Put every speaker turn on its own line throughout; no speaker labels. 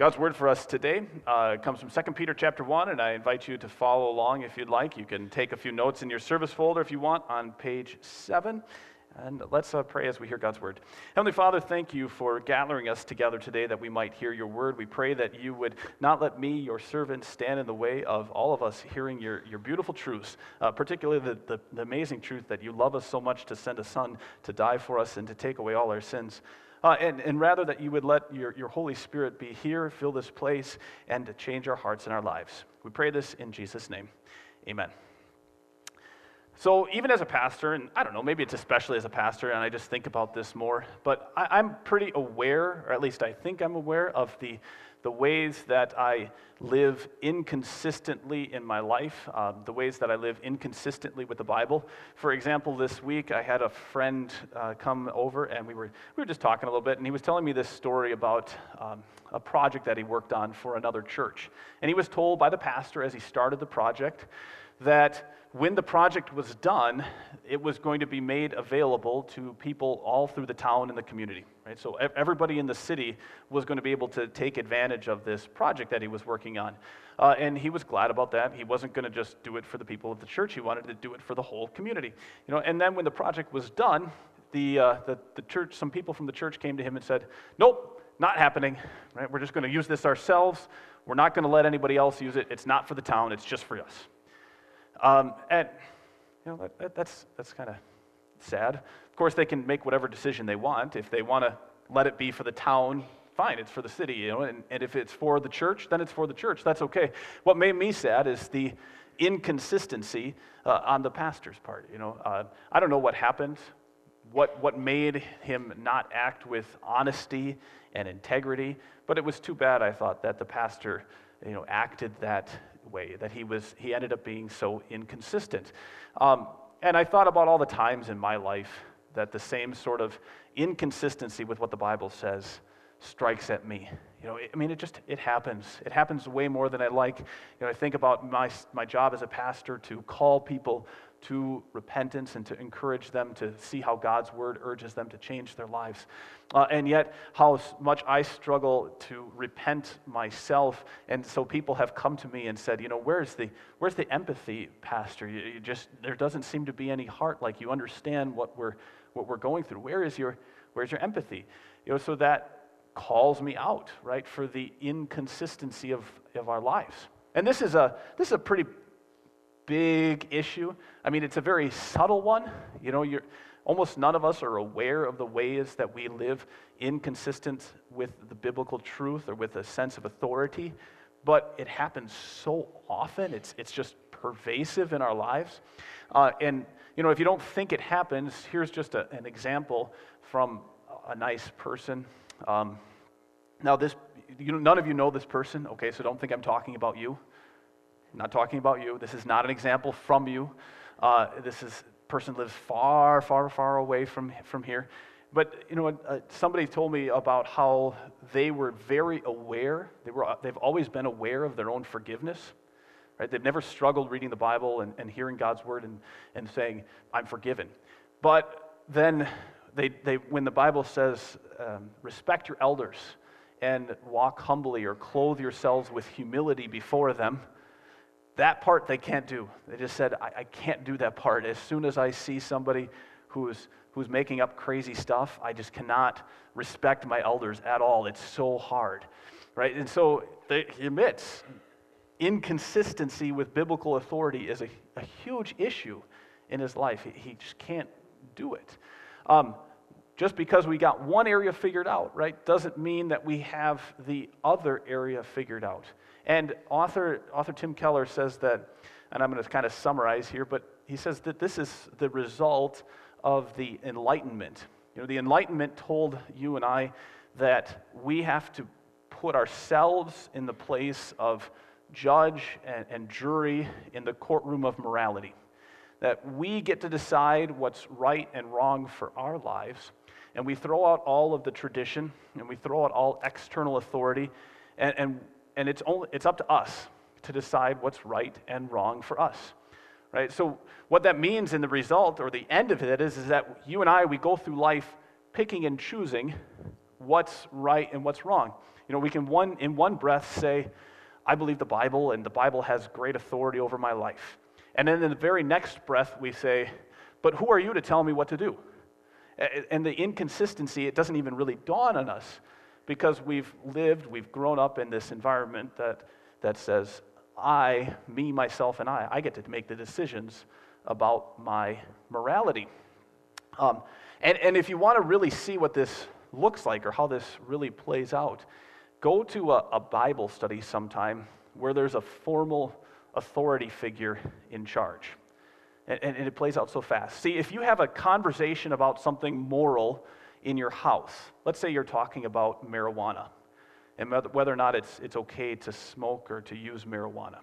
God's word for us today uh, comes from 2 Peter chapter 1, and I invite you to follow along if you'd like. You can take a few notes in your service folder if you want on page 7. And let's uh, pray as we hear God's word. Heavenly Father, thank you for gathering us together today that we might hear your word. We pray that you would not let me, your servant, stand in the way of all of us hearing your, your beautiful truths, uh, particularly the, the, the amazing truth that you love us so much to send a son to die for us and to take away all our sins. Uh, and, and rather that you would let your, your Holy Spirit be here, fill this place, and to change our hearts and our lives. We pray this in Jesus' name. Amen. So, even as a pastor, and I don't know, maybe it's especially as a pastor, and I just think about this more, but I, am pretty aware, or at least I think I'm aware, of the the ways that I live inconsistently in my life, uh, the ways that I live inconsistently with the Bible. For example, this week I had a friend uh, come over and we were, we were just talking a little bit, and he was telling me this story about um, a project that he worked on for another church. And he was told by the pastor as he started the project that when the project was done, it was going to be made available to people all through the town and the community. Right? So everybody in the city was going to be able to take advantage of this project that he was working on. Uh, and he was glad about that. He wasn't going to just do it for the people of the church. He wanted to do it for the whole community. You know, and then when the project was done, the, uh, the, the church, some people from the church came to him and said, nope, not happening. Right? We're just going to use this ourselves. We're not going to let anybody else use it. It's not for the town. It's just for us. Um, and you know, that, that, that's, that's kind of sad. Of course, they can make whatever decision they want. If they want to let it be for the town, fine, it's for the city, you know, and, and if it's for the church, then it's for the church. That's okay. What made me sad is the inconsistency uh, on the pastor's part. You know, uh, I don't know what happened, what, what made him not act with honesty and integrity, but it was too bad, I thought, that the pastor, you know, acted that way, that he, was, he ended up being so inconsistent. Um, and I thought about all the times in my life that the same sort of inconsistency with what the Bible says strikes at me. You know, I mean, it just, it happens. It happens way more than I like. You know, I think about my, my job as a pastor to call people to repentance and to encourage them to see how God's word urges them to change their lives. Uh, and yet, how much I struggle to repent myself. And so people have come to me and said, you know, where's the, where's the empathy, Pastor? You, you just, there doesn't seem to be any heart like you understand what we're, what we're going through. Where is your, where's your empathy? You know, so that calls me out, right, for the inconsistency of, of our lives. And this is a, this is a pretty big issue. I mean, it's a very subtle one. You know, you're, almost none of us are aware of the ways that we live inconsistent with the biblical truth or with a sense of authority, but it happens so often. It's, it's just pervasive in our lives. Uh, and, you know, if you don't think it happens, here's just a, an example from a nice person. Um, now, this, you know, none of you know this person, okay, so don't think I'm talking about you. I'm not talking about you. This is not an example from you. Uh, this is person lives far, far, far away from, from here. But you know, uh, somebody told me about how they were very aware. They were, they've always been aware of their own forgiveness. Right? They've never struggled reading the Bible and, and hearing God's word and, and saying, "I'm forgiven." But then, they, they, when the Bible says, um, "Respect your elders," and walk humbly or clothe yourselves with humility before them, that part they can't do. They just said, I, I can't do that part. As soon as I see somebody who's, who's making up crazy stuff, I just cannot respect my elders at all. It's so hard, right? And so they, he admits inconsistency with biblical authority is a, a huge issue in his life. He, he just can't do it. Um, just because we got one area figured out, right, doesn't mean that we have the other area figured out. And author, author Tim Keller says that, and I'm going to kind of summarize here, but he says that this is the result of the Enlightenment. You know, the Enlightenment told you and I that we have to put ourselves in the place of judge and, and jury in the courtroom of morality. That we get to decide what's right and wrong for our lives, and we throw out all of the tradition and we throw out all external authority, and, and and it's, only, it's up to us to decide what's right and wrong for us. Right? So, what that means in the result or the end of it is, is that you and I, we go through life picking and choosing what's right and what's wrong. You know, we can one, in one breath say, I believe the Bible and the Bible has great authority over my life. And then in the very next breath, we say, But who are you to tell me what to do? And the inconsistency, it doesn't even really dawn on us because we've lived, we've grown up in this environment that, that says, I, me, myself, and I, I get to make the decisions about my morality. Um, and, and if you want to really see what this looks like or how this really plays out, go to a, a Bible study sometime where there's a formal authority figure in charge. And, and, and it plays out so fast. See, if you have a conversation about something moral in your house, let's say you're talking about marijuana and whether or not it's, it's okay to smoke or to use marijuana.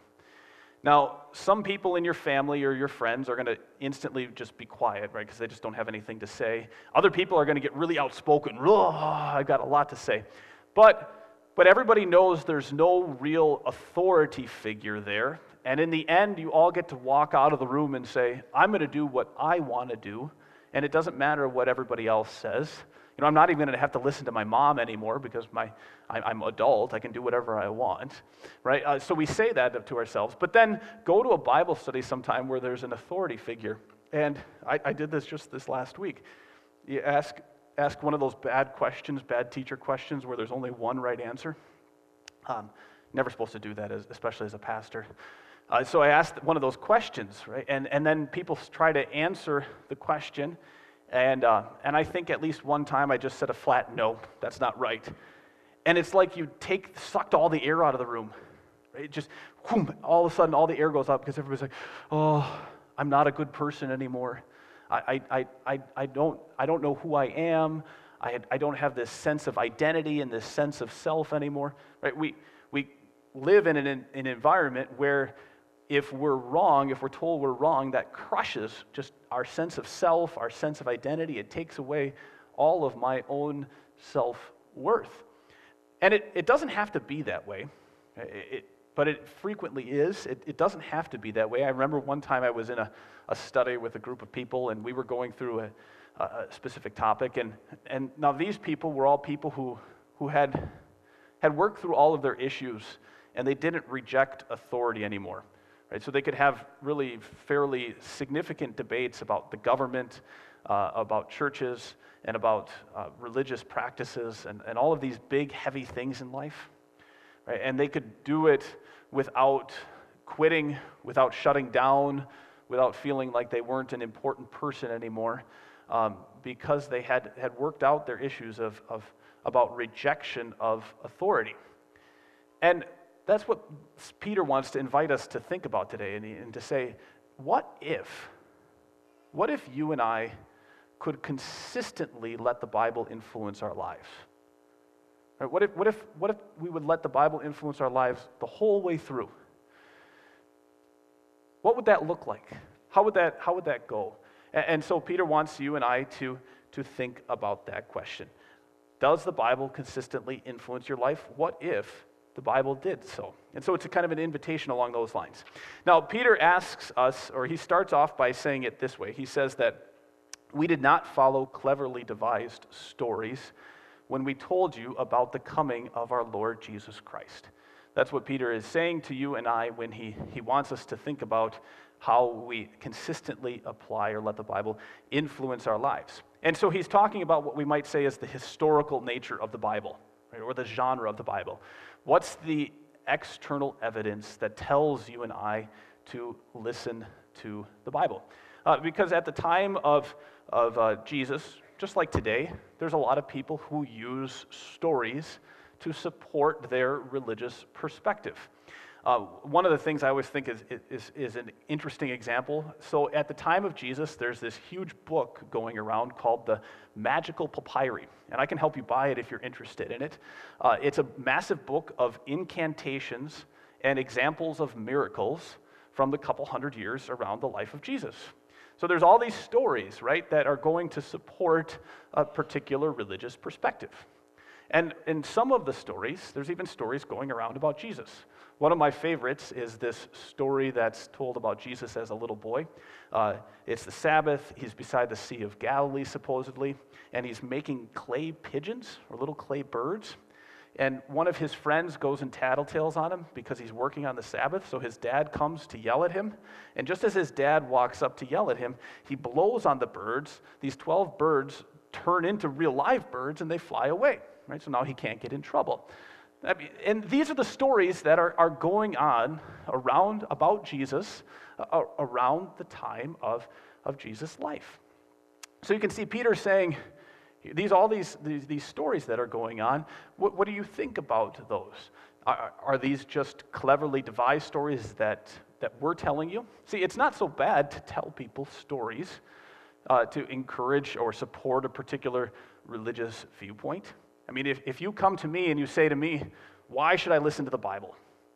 Now, some people in your family or your friends are going to instantly just be quiet, right? Because they just don't have anything to say. Other people are going to get really outspoken. I've got a lot to say. But but everybody knows there's no real authority figure there. And in the end, you all get to walk out of the room and say, I'm going to do what I want to do. And it doesn't matter what everybody else says. You know, I'm not even going to have to listen to my mom anymore because my, I, am adult. I can do whatever I want, right? Uh, so we say that to ourselves. But then go to a Bible study sometime where there's an authority figure. And I, I did this just this last week. You ask, ask one of those bad questions, bad teacher questions, where there's only one right answer. Um, never supposed to do that, especially as a pastor. Uh, so I asked one of those questions, right? And, and then people try to answer the question. And, uh, and I think at least one time I just said a flat no, that's not right. And it's like you take, sucked all the air out of the room. Right? It just, whoom, all of a sudden, all the air goes up because everybody's like, oh, I'm not a good person anymore. I, I, I, I, don't, I don't know who I am. I, I don't have this sense of identity and this sense of self anymore. Right? We, we live in an, an environment where if we're wrong, if we're told we're wrong, that crushes just our sense of self, our sense of identity. It takes away all of my own self worth. And it, it doesn't have to be that way. It, but it frequently is. It, it, doesn't have to be that way. I remember one time I was in a, a study with a group of people, and we were going through a, a specific topic. And, and now these people were all people who, who had, had worked through all of their issues, and they didn't reject authority anymore. Right? So they could have really fairly significant debates about the government, uh, about churches, and about uh, religious practices, and, and all of these big, heavy things in life. Right? And they could do it without quitting, without shutting down, without feeling like they weren't an important person anymore, um, because they had, had worked out their issues of, of, about rejection of authority. And that's what Peter wants to invite us to think about today and, and to say, what if? What if you and I could consistently let the Bible influence our lives? Right? What, if, what, if, what if we would let the Bible influence our lives the whole way through? What would that look like? How would that, how would that go? And, and so Peter wants you and I to, to think about that question. Does the Bible consistently influence your life? What if the Bible did so? And so it's a kind of an invitation along those lines. Now, Peter asks us, or he starts off by saying it this way. He says that we did not follow cleverly devised stories when we told you about the coming of our Lord Jesus Christ. That's what Peter is saying to you and I when he, he wants us to think about how we consistently apply or let the Bible influence our lives. And so he's talking about what we might say is the historical nature of the Bible, right, or the genre of the Bible. What's the external evidence that tells you and I to listen to the Bible? Uh, because at the time of, of uh, Jesus, just like today, there's a lot of people who use stories to support their religious perspective. Uh, one of the things I always think is, is, is an interesting example. So, at the time of Jesus, there's this huge book going around called the Magical Papyri. And I can help you buy it if you're interested in it. Uh, it's a massive book of incantations and examples of miracles from the couple hundred years around the life of Jesus. So there's all these stories, right, that are going to support a particular religious perspective. And in some of the stories, there's even stories going around about Jesus. One of my favorites is this story that's told about Jesus as a little boy. Uh, it's the Sabbath. He's beside the Sea of Galilee, supposedly, and he's making clay pigeons or little clay birds. And one of his friends goes and tattletales on him because he's working on the Sabbath. So his dad comes to yell at him. And just as his dad walks up to yell at him, he blows on the birds. These 12 birds turn into real live birds and they fly away. Right? So now he can't get in trouble. And these are the stories that are, are going on around about Jesus uh, around the time of, of Jesus' life. So you can see Peter saying, these, all these, these, these stories that are going on, what, what do you think about those? Are, are these just cleverly devised stories that, that we're telling you? See, it's not so bad to tell people stories uh, to encourage or support a particular religious viewpoint. I mean, if, if you come to me and you say to me, why should I listen to the Bible?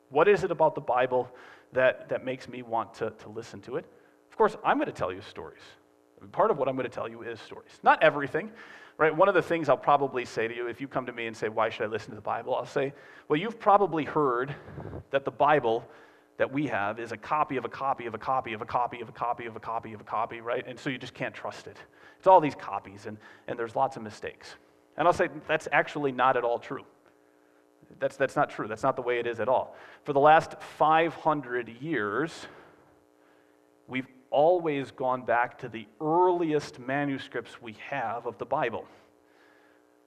What is it about the Bible that, that makes me want to, to listen to it? Of course, I'm going to tell you stories. Part of what I'm going to tell you is stories. Not everything, right? One of the things I'll probably say to you if you come to me and say, Why should I listen to the Bible? I'll say, Well, you've probably heard that the Bible that we have is a copy of a copy of a copy of a copy of a copy of a copy of a copy, right? And so you just can't trust it. It's all these copies, and, and there's lots of mistakes. And I'll say, That's actually not at all true. That's, that's not true. That's not the way it is at all. For the last 500 years, we've always gone back to the earliest manuscripts we have of the Bible.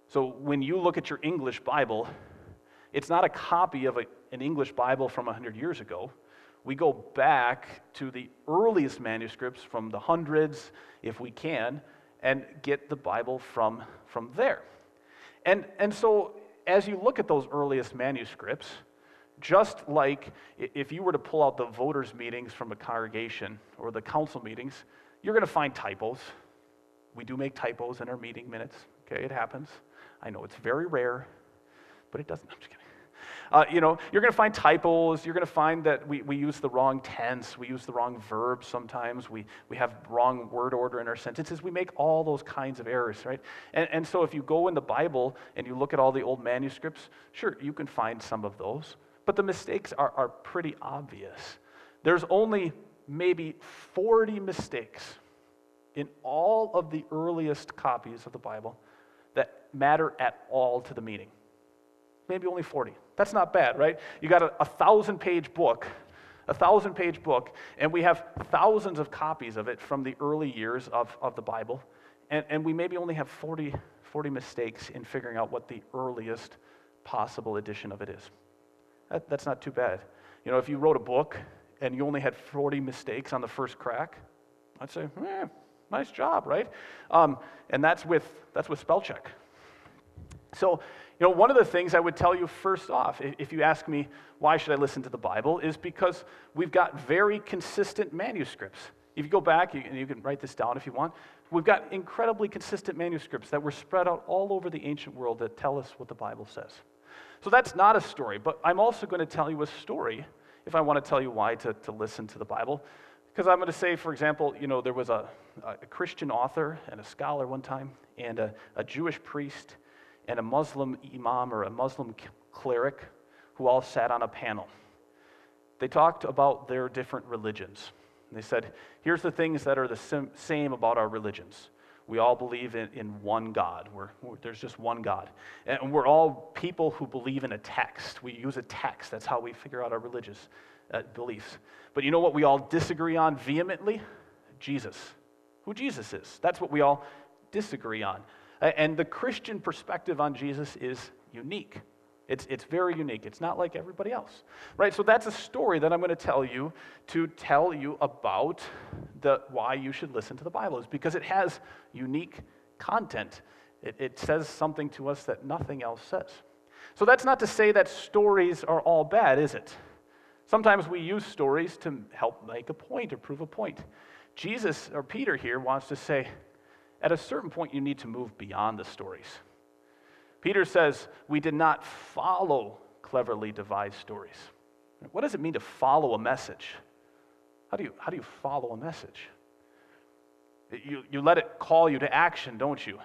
So when you look at your English Bible, it's not a copy of a, an English Bible from 100 years ago. We go back to the earliest manuscripts from the hundreds, if we can, and get the Bible from, from there. And, and so as you look at those earliest manuscripts, just like if you were to pull out the voters' meetings from a congregation or the council meetings, you're going to find typos. We do make typos in our meeting minutes. Okay, it happens. I know it's very rare, but it doesn't. I'm just kidding. Uh, you know, you're going to find typos. You're going to find that we, we use the wrong tense. We use the wrong verb sometimes. We, we have wrong word order in our sentences. We make all those kinds of errors, right? And, and so if you go in the Bible and you look at all the old manuscripts, sure, you can find some of those. But the mistakes are, are pretty obvious. There's only maybe 40 mistakes in all of the earliest copies of the Bible that matter at all to the meaning. Maybe only 40. That's not bad, right? You got a, a thousand page book, a thousand page book, and we have thousands of copies of it from the early years of, of the Bible. And, and we maybe only have 40, 40 mistakes in figuring out what the earliest possible edition of it is. That, that's not too bad. You know, if you wrote a book and you only had 40 mistakes on the first crack, I'd say, eh, nice job, right? Um, and that's with, that's with spell check. So, you know, one of the things I would tell you first off, if you ask me, why should I listen to the Bible, is because we've got very consistent manuscripts. If you go back, and you can write this down if you want, we've got incredibly consistent manuscripts that were spread out all over the ancient world that tell us what the Bible says. So that's not a story, but I'm also going to tell you a story if I want to tell you why to, to listen to the Bible. Because I'm going to say, for example, you know, there was a, a Christian author and a scholar one time, and a, a Jewish priest and a Muslim imam or a Muslim cleric who all sat on a panel. They talked about their different religions. They said, here's the things that are the same about our religions. We all believe in, in one God. We're, we're, there's just one God. And we're all people who believe in a text. We use a text. That's how we figure out our religious uh, beliefs. But you know what we all disagree on vehemently? Jesus. Who Jesus is. That's what we all disagree on. And the Christian perspective on Jesus is unique. It's, it's very unique. It's not like everybody else, right? So that's a story that I'm going to tell you to tell you about the, why you should listen to the Bible, is because it has unique content. It, it says something to us that nothing else says. So that's not to say that stories are all bad, is it? Sometimes we use stories to help make a point or prove a point. Jesus, or Peter here, wants to say, at a certain point, you need to move beyond the stories. Peter says, We did not follow cleverly devised stories. What does it mean to follow a message? How do you, how do you follow a message? You, you let it call you to action, don't you?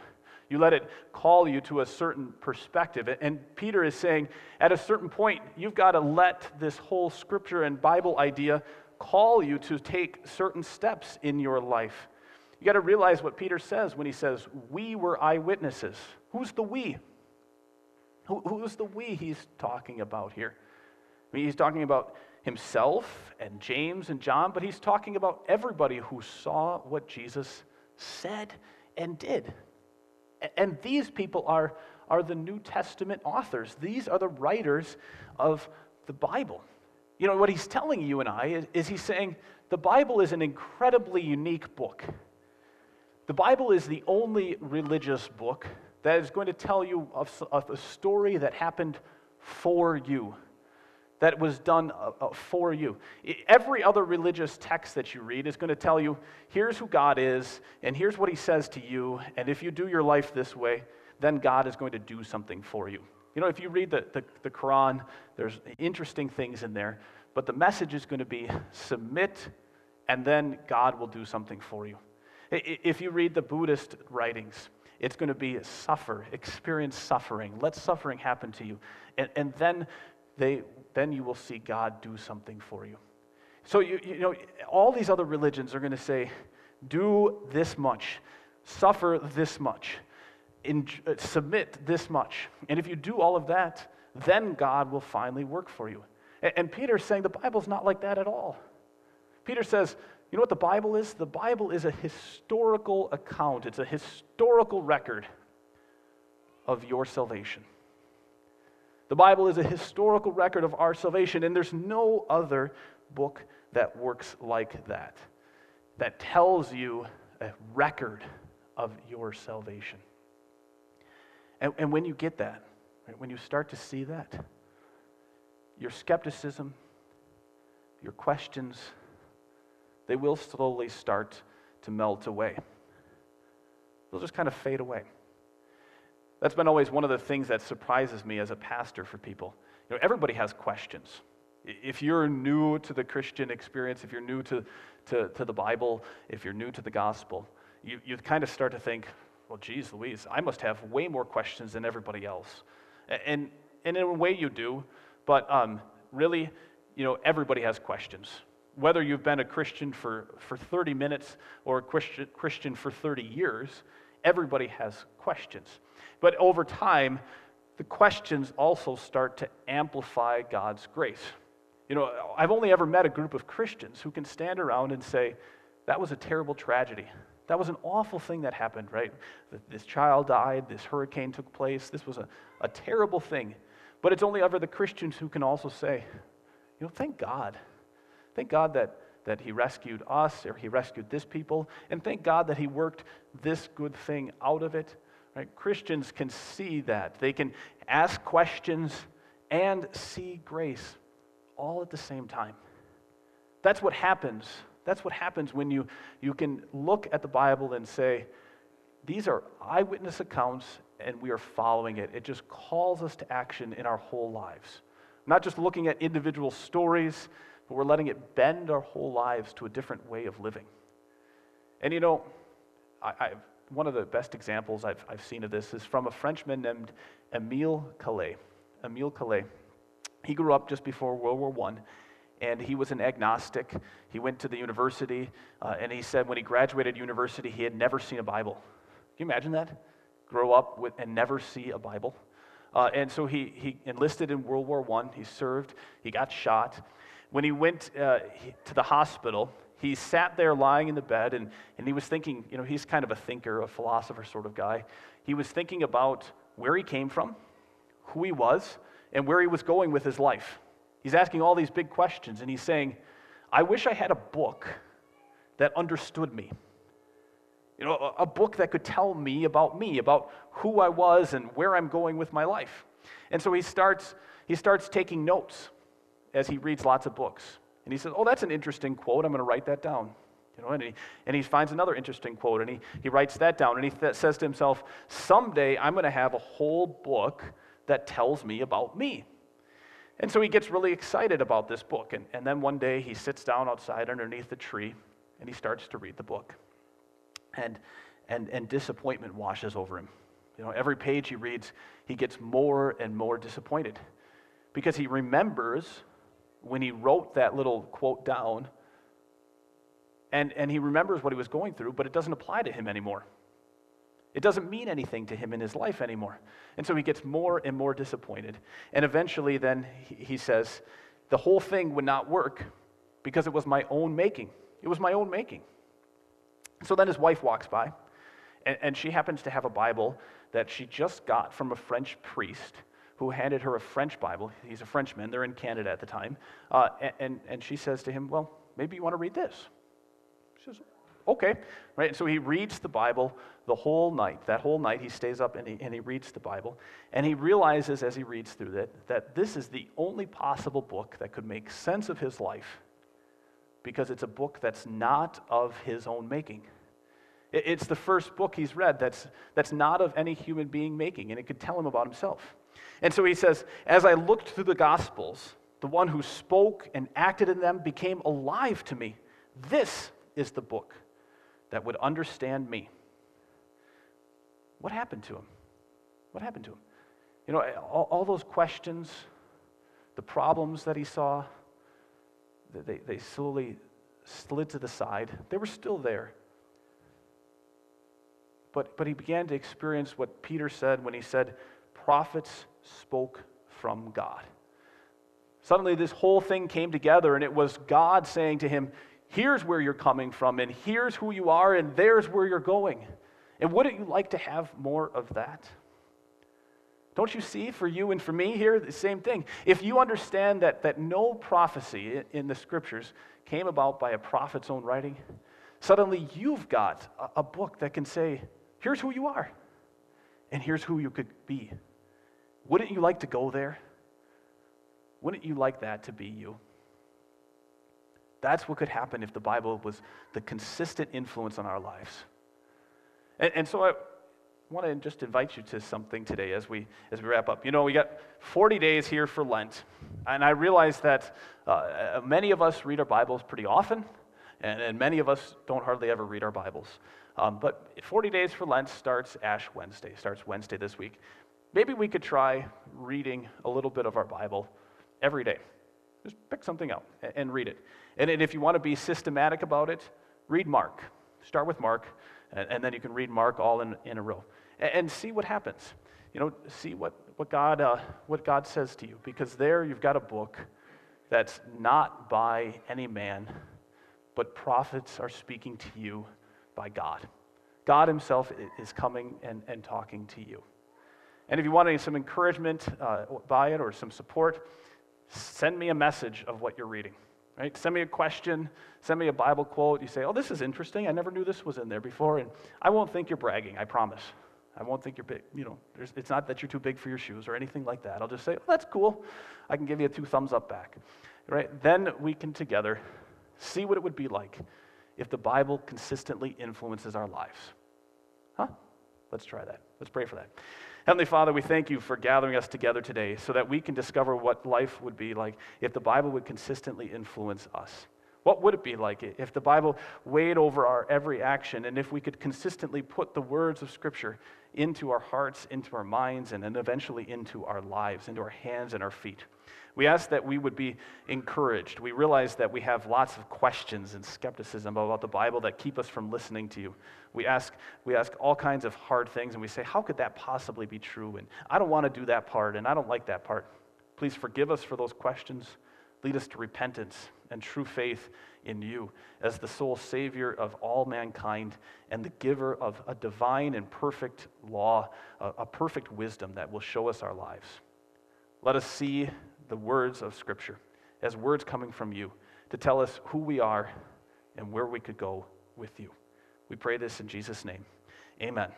You let it call you to a certain perspective. And Peter is saying, at a certain point, you've got to let this whole scripture and Bible idea call you to take certain steps in your life. You got to realize what Peter says when he says, We were eyewitnesses. Who's the we? Who, who's the we he's talking about here? I mean, he's talking about himself and James and John, but he's talking about everybody who saw what Jesus said and did. And these people are, are the New Testament authors. These are the writers of the Bible. You know, what he's telling you and I is, is he's saying the Bible is an incredibly unique book. The Bible is the only religious book that is going to tell you of, of a story that happened for you, that was done uh, uh, for you. Every other religious text that you read is going to tell you here's who God is, and here's what he says to you, and if you do your life this way, then God is going to do something for you. You know, if you read the, the, the Quran, there's interesting things in there, but the message is going to be submit, and then God will do something for you. If you read the Buddhist writings, it's going to be suffer, experience suffering. Let suffering happen to you. And, and then, they, then you will see God do something for you. So, you, you know, all these other religions are going to say, do this much, suffer this much, in, uh, submit this much. And if you do all of that, then God will finally work for you. And, and Peter's saying the Bible's not like that at all. Peter says, you know what the Bible is? The Bible is a historical account, it's a historical record of your salvation. The Bible is a historical record of our salvation, and there's no other book that works like that, that tells you a record of your salvation. And, and when you get that, right, when you start to see that, your skepticism, your questions, they will slowly start to melt away. They'll just kind of fade away. That's been always one of the things that surprises me as a pastor for people. You know, everybody has questions. If you're new to the Christian experience, if you're new to, to, to the Bible, if you're new to the gospel, you, you kind of start to think, well, geez, Louise, I must have way more questions than everybody else. And, and in a way you do, but um, really, you know, everybody has questions whether you've been a Christian for, for 30 minutes or a Christian, Christian for 30 years, everybody has questions. But over time, the questions also start to amplify God's grace. You know, I've only ever met a group of Christians who can stand around and say, that was a terrible tragedy. That was an awful thing that happened, right? This child died, this hurricane took place, this was a, a terrible thing. But it's only ever the Christians who can also say, you know, thank God Thank God that, that He rescued us or He rescued this people. And thank God that He worked this good thing out of it. Right? Christians can see that. They can ask questions and see grace all at the same time. That's what happens. That's what happens when you, you can look at the Bible and say, these are eyewitness accounts and we are following it. It just calls us to action in our whole lives. Not just looking at individual stories but we're letting it bend our whole lives to a different way of living. And you know, I, one of the best examples I've, I've seen of this is from a Frenchman named Emile Cailliet. Emile Cailliet. He grew up just before World War I, and he was an agnostic. He went to the university, uh, and he said when he graduated university, he had never seen a Bible. Can you imagine that? Grow up with, and never see a Bible. Uh, and so he, he enlisted in World War I. He served, he got shot, when he went uh, to the hospital, he sat there lying in the bed and, and he was thinking, you know, he's kind of a thinker, a philosopher sort of guy. He was thinking about where he came from, who he was, and where he was going with his life. He's asking all these big questions and he's saying, I wish I had a book that understood me. You know, a book that could tell me about me, about who I was and where I'm going with my life. And so he starts, he starts taking notes as he reads lots of books. And he says, Oh, that's an interesting quote. I'm going to write that down. You know, and, he, and he finds another interesting quote and he, he writes that down. And he th- says to himself, Someday I'm going to have a whole book that tells me about me. And so he gets really excited about this book. And, and then one day he sits down outside underneath the tree and he starts to read the book. And, and, and disappointment washes over him. You know, every page he reads, he gets more and more disappointed because he remembers when he wrote that little quote down and, and he remembers what he was going through, but it doesn't apply to him anymore. It doesn't mean anything to him in his life anymore. And so he gets more and more disappointed. And eventually, then he says, the whole thing would not work because it was my own making. It was my own making. So then his wife walks by, and, and she happens to have a Bible that she just got from a French priest who handed her a French Bible. He's a Frenchman, they're in Canada at the time. Uh, and, and she says to him, Well, maybe you want to read this. She says, Okay. Right? So he reads the Bible the whole night. That whole night, he stays up and he, and he reads the Bible. And he realizes as he reads through it that this is the only possible book that could make sense of his life because it's a book that's not of his own making. It's the first book he's read that's, that's not of any human being making, and it could tell him about himself. And so he says, As I looked through the Gospels, the one who spoke and acted in them became alive to me. This is the book that would understand me. What happened to him? What happened to him? You know, all, all those questions, the problems that he saw, they, they slowly slid to the side. They were still there. But, but he began to experience what Peter said when he said, Prophets spoke from God. Suddenly, this whole thing came together, and it was God saying to him, Here's where you're coming from, and here's who you are, and there's where you're going. And wouldn't you like to have more of that? Don't you see for you and for me here the same thing? If you understand that, that no prophecy in the scriptures came about by a prophet's own writing, suddenly you've got a, a book that can say, here's who you are, and here's who you could be. Wouldn't you like to go there? Wouldn't you like that to be you? That's what could happen if the Bible was the consistent influence on our lives. And, and so I want to just invite you to something today as we, as we wrap up. You know, we got 40 days here for Lent, and I realize that uh, many of us read our Bibles pretty often, and, and many of us don't hardly ever read our Bibles. Um, but 40 days for Lent starts Ash Wednesday, starts Wednesday this week. Maybe we could try reading a little bit of our Bible every day. Just pick something out and read it. And if you want to be systematic about it, read Mark. Start with Mark, and then you can read Mark all in, in a row. And see what happens. You know, see what, what, God, uh, what God says to you. Because there you've got a book that's not by any man, but prophets are speaking to you by God. God Himself is coming and, and talking to you. And if you want any, some encouragement uh, by it or some support, send me a message of what you're reading. Right? Send me a question, send me a Bible quote. You say, Oh, this is interesting. I never knew this was in there before. And I won't think you're bragging, I promise. I won't think you're big. You know, it's not that you're too big for your shoes or anything like that. I'll just say, oh, that's cool. I can give you a two thumbs up back. Right? Then we can together see what it would be like if the Bible consistently influences our lives. Huh? Let's try that. Let's pray for that. Heavenly Father, we thank you for gathering us together today so that we can discover what life would be like if the Bible would consistently influence us. What would it be like if the Bible weighed over our every action and if we could consistently put the words of Scripture into our hearts, into our minds, and then eventually into our lives, into our hands and our feet? We ask that we would be encouraged. We realize that we have lots of questions and skepticism about the Bible that keep us from listening to you. We ask, we ask all kinds of hard things and we say, How could that possibly be true? And I don't want to do that part and I don't like that part. Please forgive us for those questions. Lead us to repentance and true faith in you as the sole Savior of all mankind and the giver of a divine and perfect law, a, perfect wisdom that will show us our lives. Let us see the words of Scripture as words coming from you to tell us who we are and where we could go with you. We pray this in Jesus' name. Amen.